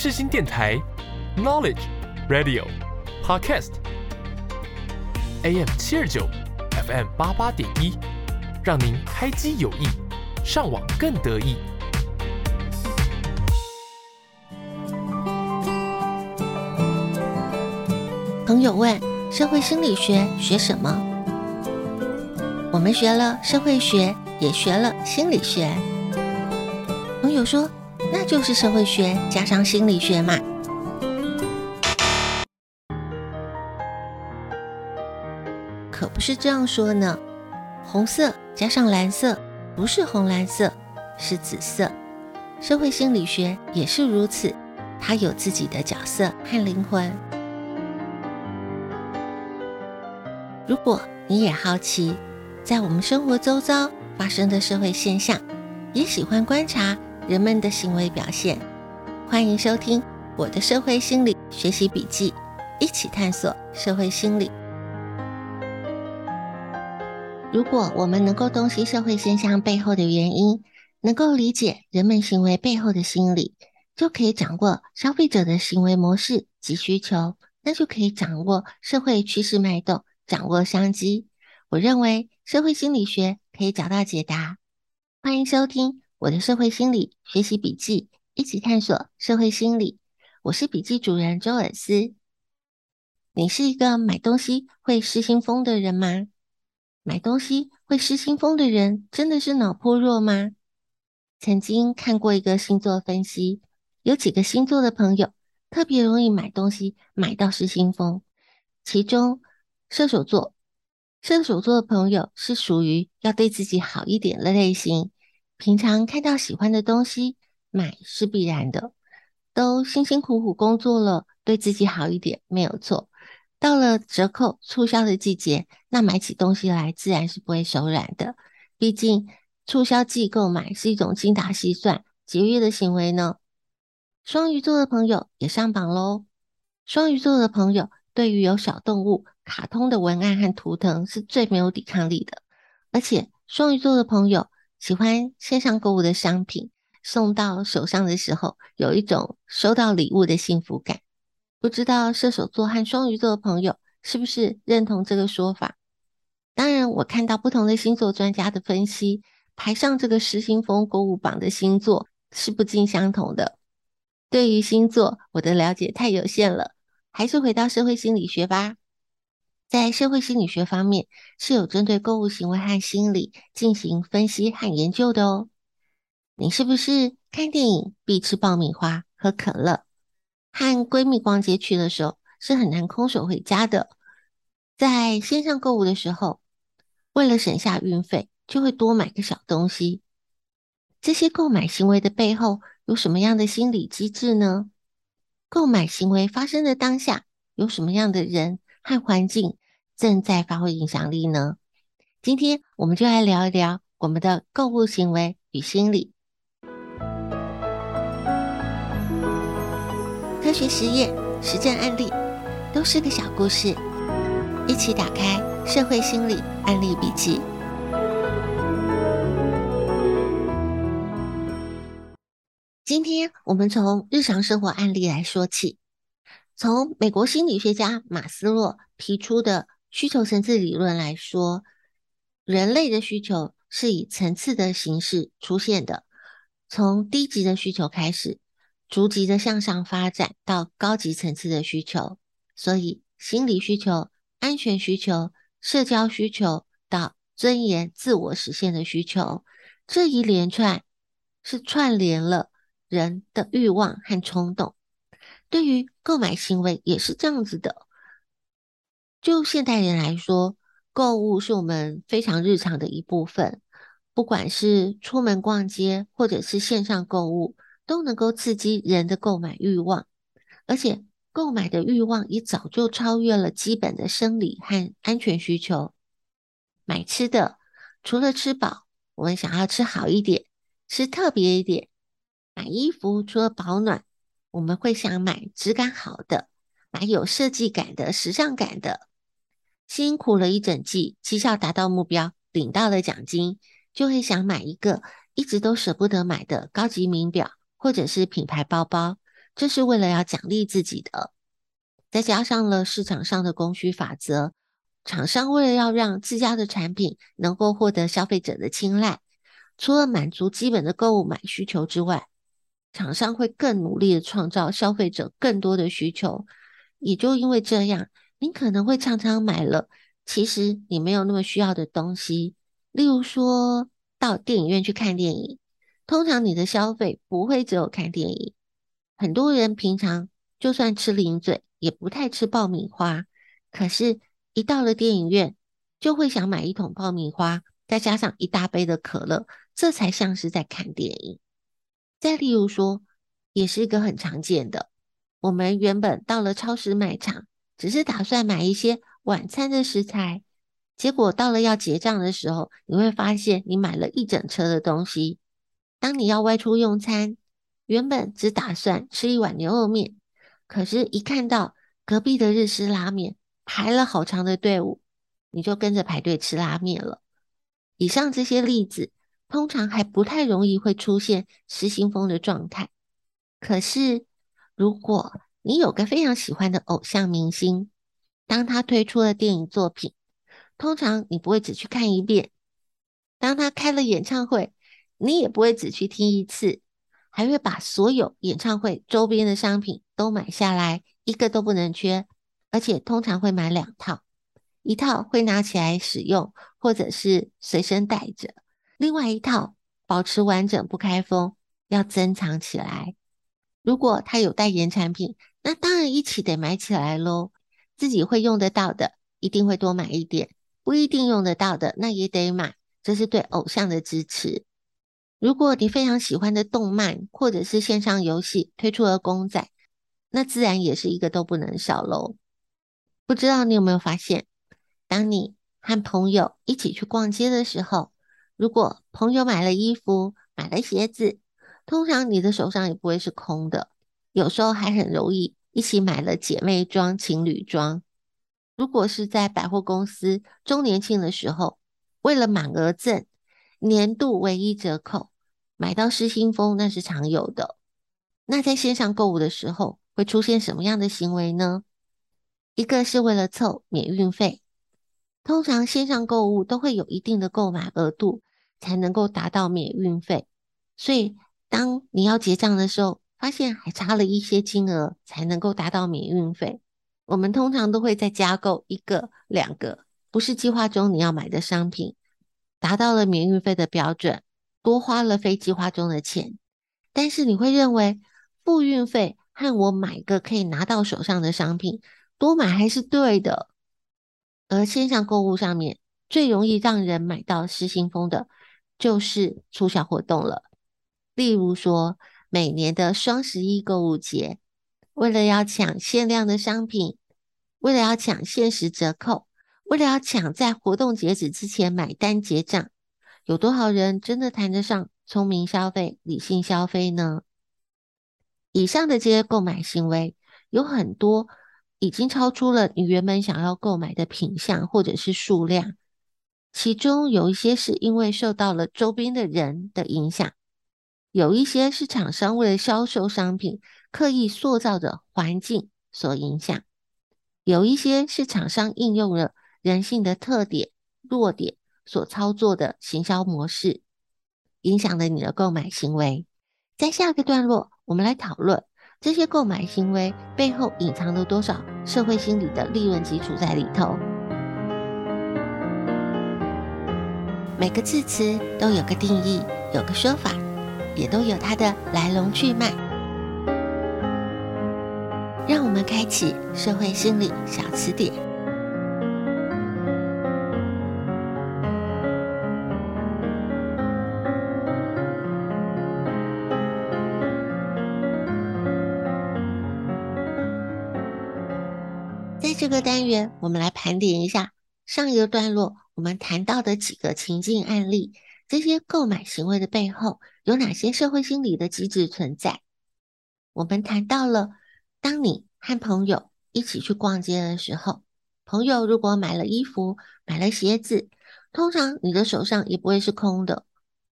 世新电台，Knowledge Radio Podcast，AM 七二九，FM 八八点一，让您开机有益，上网更得意。朋友问：社会心理学学什么？我们学了社会学，也学了心理学。朋友说。那就是社会学加上心理学嘛？可不是这样说呢。红色加上蓝色不是红蓝色，是紫色。社会心理学也是如此，它有自己的角色和灵魂。如果你也好奇，在我们生活周遭发生的社会现象，也喜欢观察。人们的行为表现，欢迎收听我的社会心理学习笔记，一起探索社会心理。如果我们能够洞悉社会现象背后的原因，能够理解人们行为背后的心理，就可以掌握消费者的行为模式及需求，那就可以掌握社会趋势脉动，掌握商机。我认为社会心理学可以找到解答。欢迎收听。我的社会心理学习笔记，一起探索社会心理。我是笔记主人周尔斯。你是一个买东西会失心疯的人吗？买东西会失心疯的人真的是脑波弱吗？曾经看过一个星座分析，有几个星座的朋友特别容易买东西买到失心疯。其中射手座，射手座的朋友是属于要对自己好一点的类型。平常看到喜欢的东西，买是必然的。都辛辛苦苦工作了，对自己好一点没有错。到了折扣促销的季节，那买起东西来自然是不会手软的。毕竟促销季购买是一种精打细算、节约的行为呢。双鱼座的朋友也上榜喽。双鱼座的朋友对于有小动物、卡通的文案和图腾是最没有抵抗力的，而且双鱼座的朋友。喜欢线上购物的商品送到手上的时候，有一种收到礼物的幸福感。不知道射手座和双鱼座的朋友是不是认同这个说法？当然，我看到不同的星座专家的分析，排上这个失心疯购物榜的星座是不尽相同的。对于星座，我的了解太有限了，还是回到社会心理学吧。在社会心理学方面，是有针对购物行为和心理进行分析和研究的哦。你是不是看电影必吃爆米花、喝可乐？和闺蜜逛街去的时候，是很难空手回家的。在线上购物的时候，为了省下运费，就会多买个小东西。这些购买行为的背后有什么样的心理机制呢？购买行为发生的当下，有什么样的人和环境正在发挥影响力呢？今天我们就来聊一聊我们的购物行为与心理。科学实验、实战案例都是个小故事，一起打开社会心理案例笔记。今天我们从日常生活案例来说起。从美国心理学家马斯洛提出的需求层次理论来说，人类的需求是以层次的形式出现的，从低级的需求开始，逐级的向上发展到高级层次的需求。所以，心理需求、安全需求、社交需求到尊严、自我实现的需求，这一连串是串联了人的欲望和冲动。对于购买行为也是这样子的。就现代人来说，购物是我们非常日常的一部分。不管是出门逛街，或者是线上购物，都能够刺激人的购买欲望。而且，购买的欲望也早就超越了基本的生理和安全需求。买吃的，除了吃饱，我们想要吃好一点，吃特别一点。买衣服，除了保暖。我们会想买质感好的，买有设计感的、时尚感的。辛苦了一整季，绩效达到目标，领到了奖金，就会想买一个一直都舍不得买的高级名表，或者是品牌包包。这是为了要奖励自己的。再加上了市场上的供需法则，厂商为了要让自家的产品能够获得消费者的青睐，除了满足基本的购物买需求之外，厂商会更努力的创造消费者更多的需求。也就因为这样，你可能会常常买了其实你没有那么需要的东西。例如说到电影院去看电影，通常你的消费不会只有看电影，很多人平常就算吃零嘴。也不太吃爆米花，可是，一到了电影院，就会想买一桶爆米花，再加上一大杯的可乐，这才像是在看电影。再例如说，也是一个很常见的，我们原本到了超市卖场，只是打算买一些晚餐的食材，结果到了要结账的时候，你会发现你买了一整车的东西。当你要外出用餐，原本只打算吃一碗牛肉面。可是，一看到隔壁的日式拉面排了好长的队伍，你就跟着排队吃拉面了。以上这些例子，通常还不太容易会出现失心疯的状态。可是，如果你有个非常喜欢的偶像明星，当他推出了电影作品，通常你不会只去看一遍；当他开了演唱会，你也不会只去听一次。还会把所有演唱会周边的商品都买下来，一个都不能缺，而且通常会买两套，一套会拿起来使用，或者是随身带着；另外一套保持完整不开封，要珍藏起来。如果他有代言产品，那当然一起得买起来喽。自己会用得到的，一定会多买一点；不一定用得到的，那也得买。这是对偶像的支持。如果你非常喜欢的动漫或者是线上游戏推出了公仔，那自然也是一个都不能少喽。不知道你有没有发现，当你和朋友一起去逛街的时候，如果朋友买了衣服、买了鞋子，通常你的手上也不会是空的，有时候还很容易一起买了姐妹装、情侣装。如果是在百货公司周年庆的时候，为了满额赠。年度唯一折扣，买到失心疯那是常有的。那在线上购物的时候，会出现什么样的行为呢？一个是为了凑免运费，通常线上购物都会有一定的购买额度，才能够达到免运费。所以当你要结账的时候，发现还差了一些金额才能够达到免运费，我们通常都会再加购一个、两个，不是计划中你要买的商品。达到了免运费的标准，多花了非计划中的钱，但是你会认为付运费和我买个可以拿到手上的商品，多买还是对的。而线上购物上面最容易让人买到失心疯的，就是促销活动了。例如说，每年的双十一购物节，为了要抢限量的商品，为了要抢限时折扣。为了要抢在活动截止之前买单结账，有多少人真的谈得上聪明消费、理性消费呢？以上的这些购买行为，有很多已经超出了你原本想要购买的品项或者是数量，其中有一些是因为受到了周边的人的影响，有一些是厂商为了销售商品刻意塑造的环境所影响，有一些是厂商应用了。人性的特点、弱点所操作的行销模式，影响了你的购买行为。在下个段落，我们来讨论这些购买行为背后隐藏了多少社会心理的利润基础在里头。每个字词都有个定义，有个说法，也都有它的来龙去脉。让我们开启社会心理小词典。在这个单元，我们来盘点一下上一个段落我们谈到的几个情境案例。这些购买行为的背后有哪些社会心理的机制存在？我们谈到了，当你和朋友一起去逛街的时候，朋友如果买了衣服、买了鞋子，通常你的手上也不会是空的，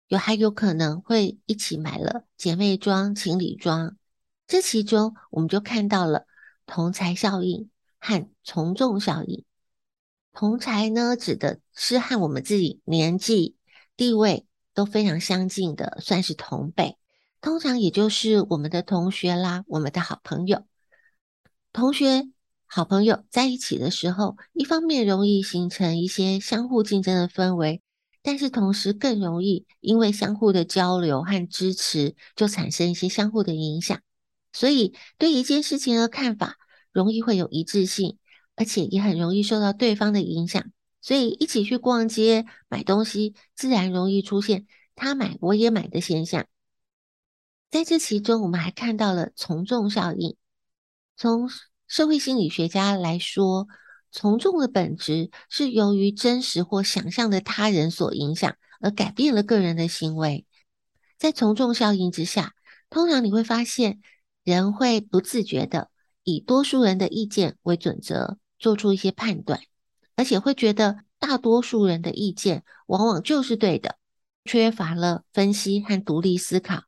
有还有可能会一起买了姐妹装、情侣装。这其中我们就看到了同财效应和从众效应。同财呢，指的是和我们自己年纪、地位都非常相近的，算是同辈，通常也就是我们的同学啦，我们的好朋友。同学、好朋友在一起的时候，一方面容易形成一些相互竞争的氛围，但是同时更容易因为相互的交流和支持，就产生一些相互的影响。所以，对一件事情的看法，容易会有一致性。而且也很容易受到对方的影响，所以一起去逛街买东西，自然容易出现他买我也买的现象。在这其中，我们还看到了从众效应。从社会心理学家来说，从众的本质是由于真实或想象的他人所影响，而改变了个人的行为。在从众效应之下，通常你会发现，人会不自觉的以多数人的意见为准则。做出一些判断，而且会觉得大多数人的意见往往就是对的，缺乏了分析和独立思考，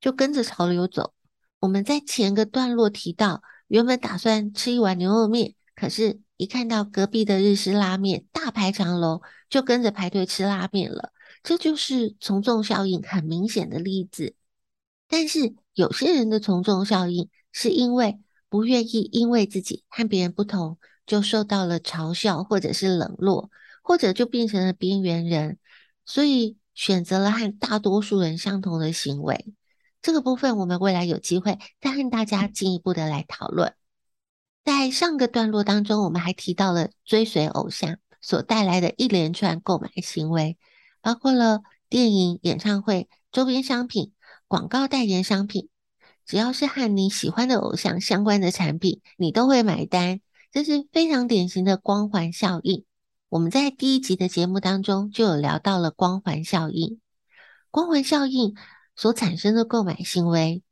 就跟着潮流走。我们在前个段落提到，原本打算吃一碗牛肉面，可是一看到隔壁的日式拉面大排长龙，就跟着排队吃拉面了。这就是从众效应很明显的例子。但是有些人的从众效应是因为不愿意因为自己和别人不同。就受到了嘲笑，或者是冷落，或者就变成了边缘人，所以选择了和大多数人相同的行为。这个部分我们未来有机会再和大家进一步的来讨论。在上个段落当中，我们还提到了追随偶像所带来的一连串购买行为，包括了电影、演唱会、周边商品、广告代言商品，只要是和你喜欢的偶像相关的产品，你都会买单。这是非常典型的光环效应。我们在第一集的节目当中就有聊到了光环效应。光环效应所产生的购买行为，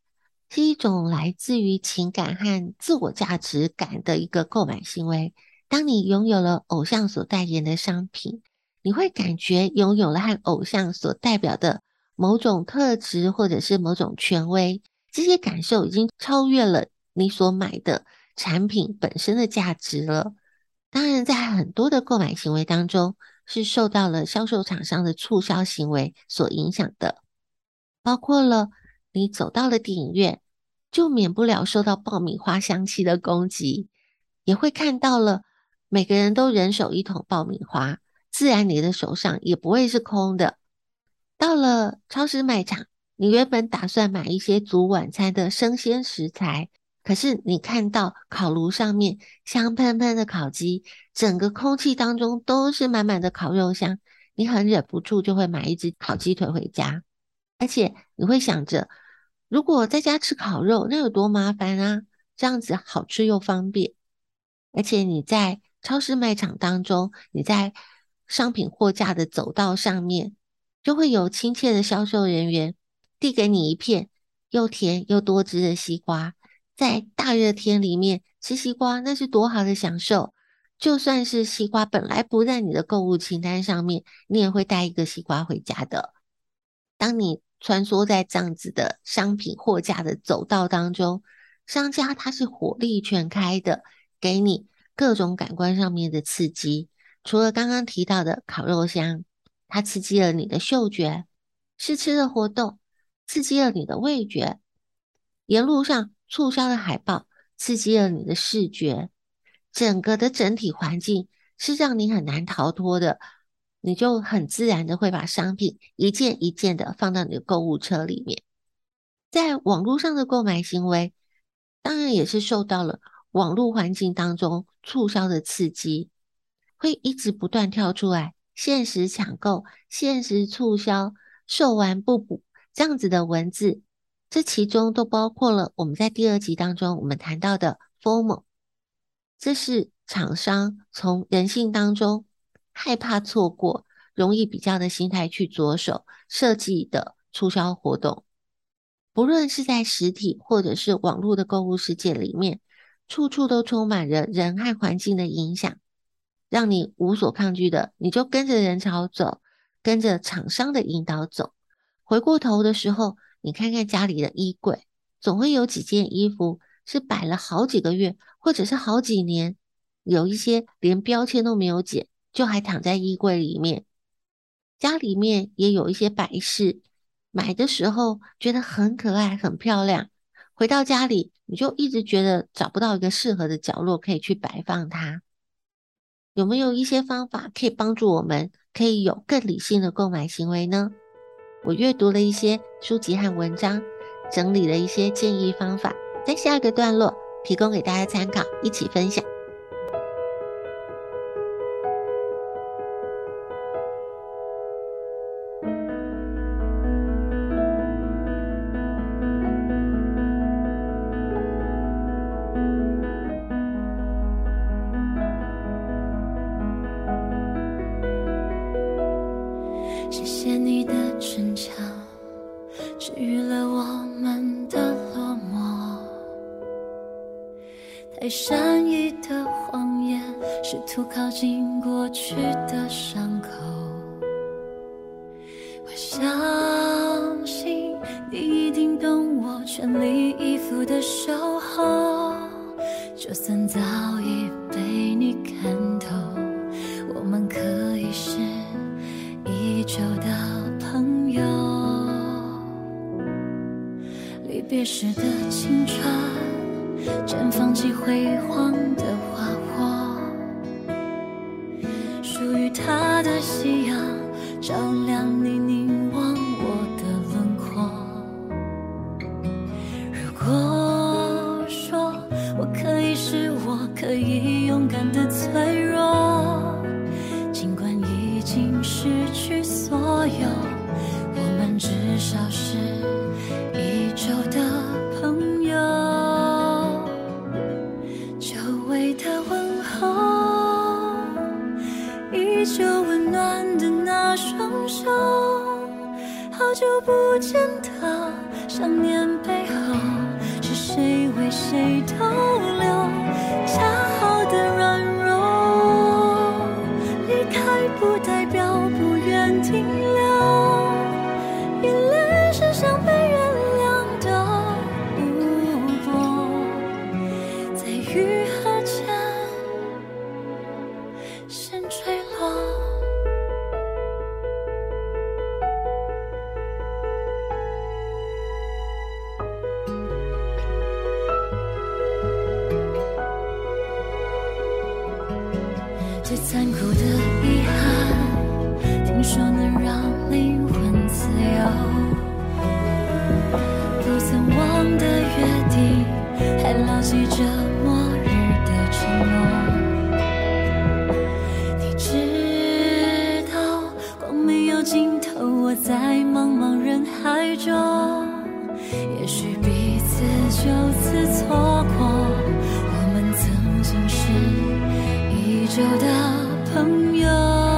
是一种来自于情感和自我价值感的一个购买行为。当你拥有了偶像所代言的商品，你会感觉拥有了和偶像所代表的某种特质或者是某种权威，这些感受已经超越了你所买的。产品本身的价值了。当然，在很多的购买行为当中，是受到了销售厂商的促销行为所影响的，包括了你走到了电影院，就免不了受到爆米花香气的攻击，也会看到了每个人都人手一桶爆米花，自然你的手上也不会是空的。到了超市卖场，你原本打算买一些煮晚餐的生鲜食材。可是你看到烤炉上面香喷喷的烤鸡，整个空气当中都是满满的烤肉香，你很忍不住就会买一只烤鸡腿回家，而且你会想着，如果在家吃烤肉，那有多麻烦啊？这样子好吃又方便，而且你在超市卖场当中，你在商品货架的走道上面，就会有亲切的销售人员递给你一片又甜又多汁的西瓜。在大热天里面吃西瓜，那是多好的享受！就算是西瓜本来不在你的购物清单上面，你也会带一个西瓜回家的。当你穿梭在这样子的商品货架的走道当中，商家他是火力全开的，给你各种感官上面的刺激。除了刚刚提到的烤肉香，它刺激了你的嗅觉；试吃的活动刺激了你的味觉；沿路上。促销的海报刺激了你的视觉，整个的整体环境是让你很难逃脱的，你就很自然的会把商品一件一件的放到你的购物车里面。在网络上的购买行为，当然也是受到了网络环境当中促销的刺激，会一直不断跳出来限时抢购、限时促销、售完不补这样子的文字。这其中都包括了我们在第二集当中我们谈到的 FOMO，这是厂商从人性当中害怕错过、容易比较的心态去着手设计的促销活动。不论是在实体或者是网络的购物世界里面，处处都充满着人和环境的影响，让你无所抗拒的，你就跟着人潮走，跟着厂商的引导走。回过头的时候。你看看家里的衣柜，总会有几件衣服是摆了好几个月，或者是好几年，有一些连标签都没有剪，就还躺在衣柜里面。家里面也有一些摆饰，买的时候觉得很可爱、很漂亮，回到家里你就一直觉得找不到一个适合的角落可以去摆放它。有没有一些方法可以帮助我们，可以有更理性的购买行为呢？我阅读了一些书籍和文章，整理了一些建议方法，在下一个段落提供给大家参考，一起分享。烈士的青春绽放起辉煌的花火属于他的夕阳照亮不代表不愿停留。久的朋友。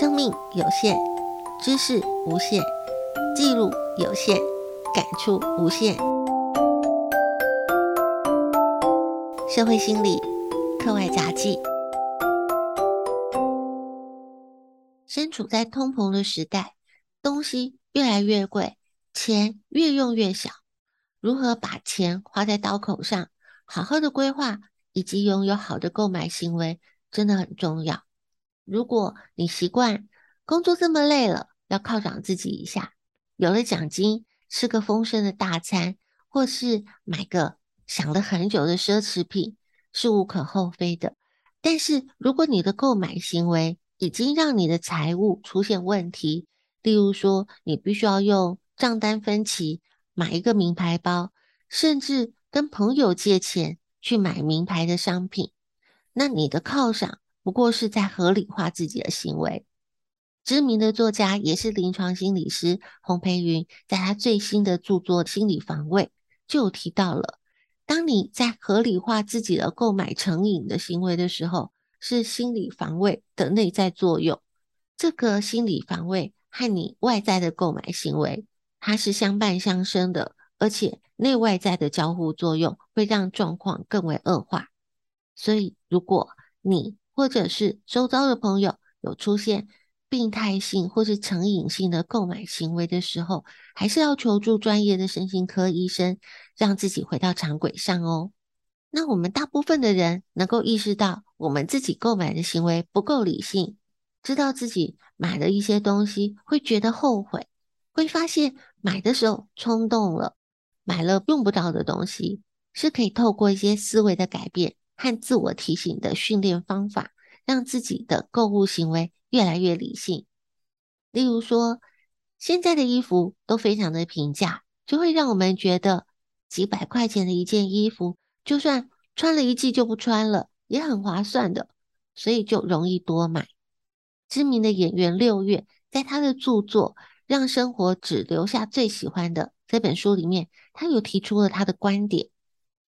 生命有限，知识无限，记录有限，感触无限。社会心理课外杂记。身处在通膨的时代，东西越来越贵，钱越用越小。如何把钱花在刀口上，好好的规划，以及拥有好的购买行为，真的很重要。如果你习惯工作这么累了，要犒赏自己一下，有了奖金，吃个丰盛的大餐，或是买个想了很久的奢侈品，是无可厚非的。但是，如果你的购买行为已经让你的财务出现问题，例如说，你必须要用账单分期买一个名牌包，甚至跟朋友借钱去买名牌的商品，那你的犒赏，不过是在合理化自己的行为。知名的作家也是临床心理师洪培云，在他最新的著作《心理防卫》就提到了：当你在合理化自己的购买成瘾的行为的时候，是心理防卫的内在作用。这个心理防卫和你外在的购买行为，它是相伴相生的，而且内外在的交互作用会让状况更为恶化。所以，如果你或者是周遭的朋友有出现病态性或是成瘾性的购买行为的时候，还是要求助专业的身心科医生，让自己回到常轨上哦。那我们大部分的人能够意识到我们自己购买的行为不够理性，知道自己买了一些东西会觉得后悔，会发现买的时候冲动了，买了用不到的东西，是可以透过一些思维的改变。和自我提醒的训练方法，让自己的购物行为越来越理性。例如说，现在的衣服都非常的平价，就会让我们觉得几百块钱的一件衣服，就算穿了一季就不穿了，也很划算的，所以就容易多买。知名的演员六月在他的著作《让生活只留下最喜欢的》这本书里面，他有提出了他的观点：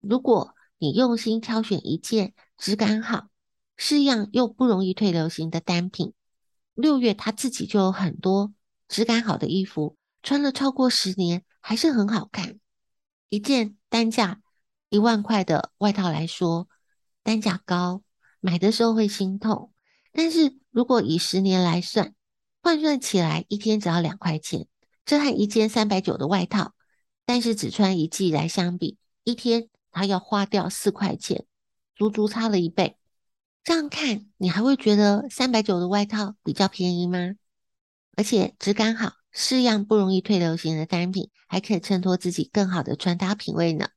如果你用心挑选一件质感好、式样又不容易退流行的单品。六月他自己就有很多质感好的衣服，穿了超过十年还是很好看。一件单价一万块的外套来说，单价高，买的时候会心痛。但是如果以十年来算，换算起来一天只要两块钱，这和一件三百九的外套，但是只穿一季来相比，一天。他要花掉四块钱，足足差了一倍。这样看，你还会觉得三百九的外套比较便宜吗？而且质感好、式样不容易退流行的单品，还可以衬托自己更好的穿搭品味呢。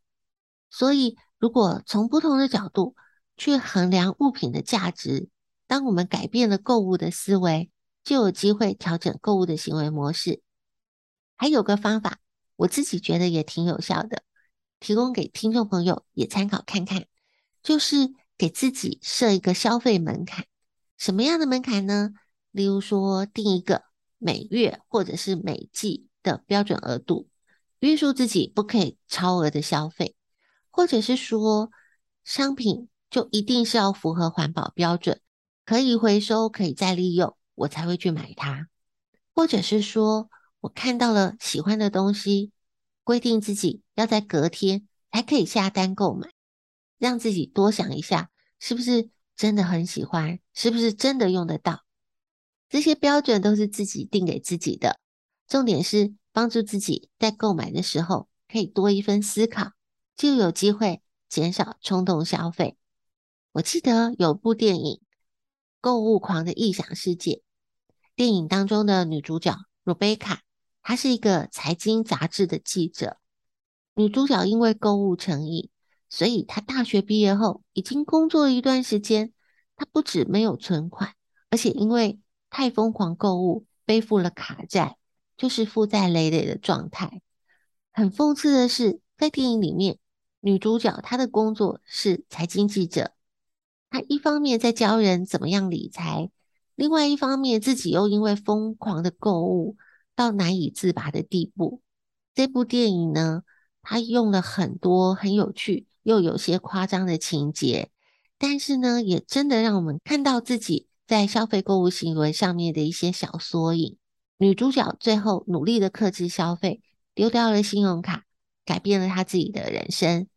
所以，如果从不同的角度去衡量物品的价值，当我们改变了购物的思维，就有机会调整购物的行为模式。还有个方法，我自己觉得也挺有效的。提供给听众朋友也参考看看，就是给自己设一个消费门槛。什么样的门槛呢？例如说，定一个每月或者是每季的标准额度，约束自己不可以超额的消费，或者是说，商品就一定是要符合环保标准，可以回收、可以再利用，我才会去买它。或者是说我看到了喜欢的东西。规定自己要在隔天才可以下单购买，让自己多想一下，是不是真的很喜欢，是不是真的用得到？这些标准都是自己定给自己的，重点是帮助自己在购买的时候可以多一分思考，就有机会减少冲动消费。我记得有部电影《购物狂的异想世界》，电影当中的女主角露贝卡她是一个财经杂志的记者，女主角因为购物成瘾，所以她大学毕业后已经工作了一段时间。她不止没有存款，而且因为太疯狂购物，背负了卡债，就是负债累累的状态。很讽刺的是，在电影里面，女主角她的工作是财经记者，她一方面在教人怎么样理财，另外一方面自己又因为疯狂的购物到难以自拔的地步。这部电影呢，它用了很多很有趣又有些夸张的情节，但是呢，也真的让我们看到自己在消费购物行为上面的一些小缩影。女主角最后努力的克制消费，丢掉了信用卡，改变了她自己的人生。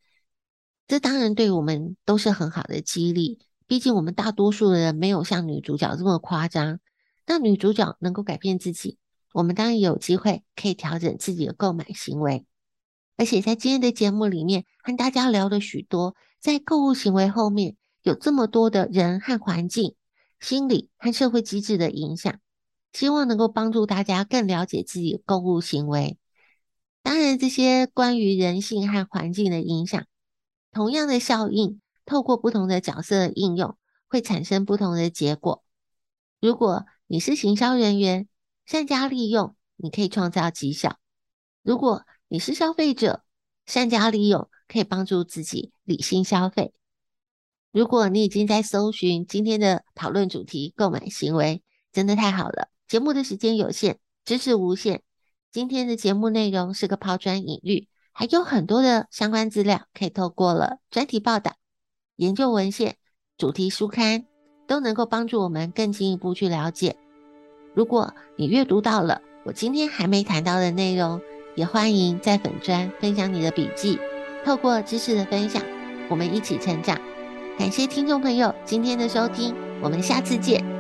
这当然对我们都是很好的激励。毕竟我们大多数的人没有像女主角这么夸张。那女主角能够改变自己，我们当然有机会可以调整自己的购买行为。而且在今天的节目里面，和大家聊了许多，在购物行为后面有这么多的人和环境、心理和社会机制的影响。希望能够帮助大家更了解自己的购物行为。当然，这些关于人性和环境的影响，同样的效应，透过不同的角色的应用，会产生不同的结果。如果你是行销人员，善加利用，你可以创造绩效；如果你是消费者，善加利用，可以帮助自己理性消费。如果你已经在搜寻今天的讨论主题——购买行为，真的太好了。节目的时间有限，知识无限。今天的节目内容是个抛砖引玉，还有很多的相关资料可以透过了专题报道、研究文献、主题书刊，都能够帮助我们更进一步去了解。如果你阅读到了我今天还没谈到的内容，也欢迎在粉砖分享你的笔记。透过知识的分享，我们一起成长。感谢听众朋友今天的收听，我们下次见。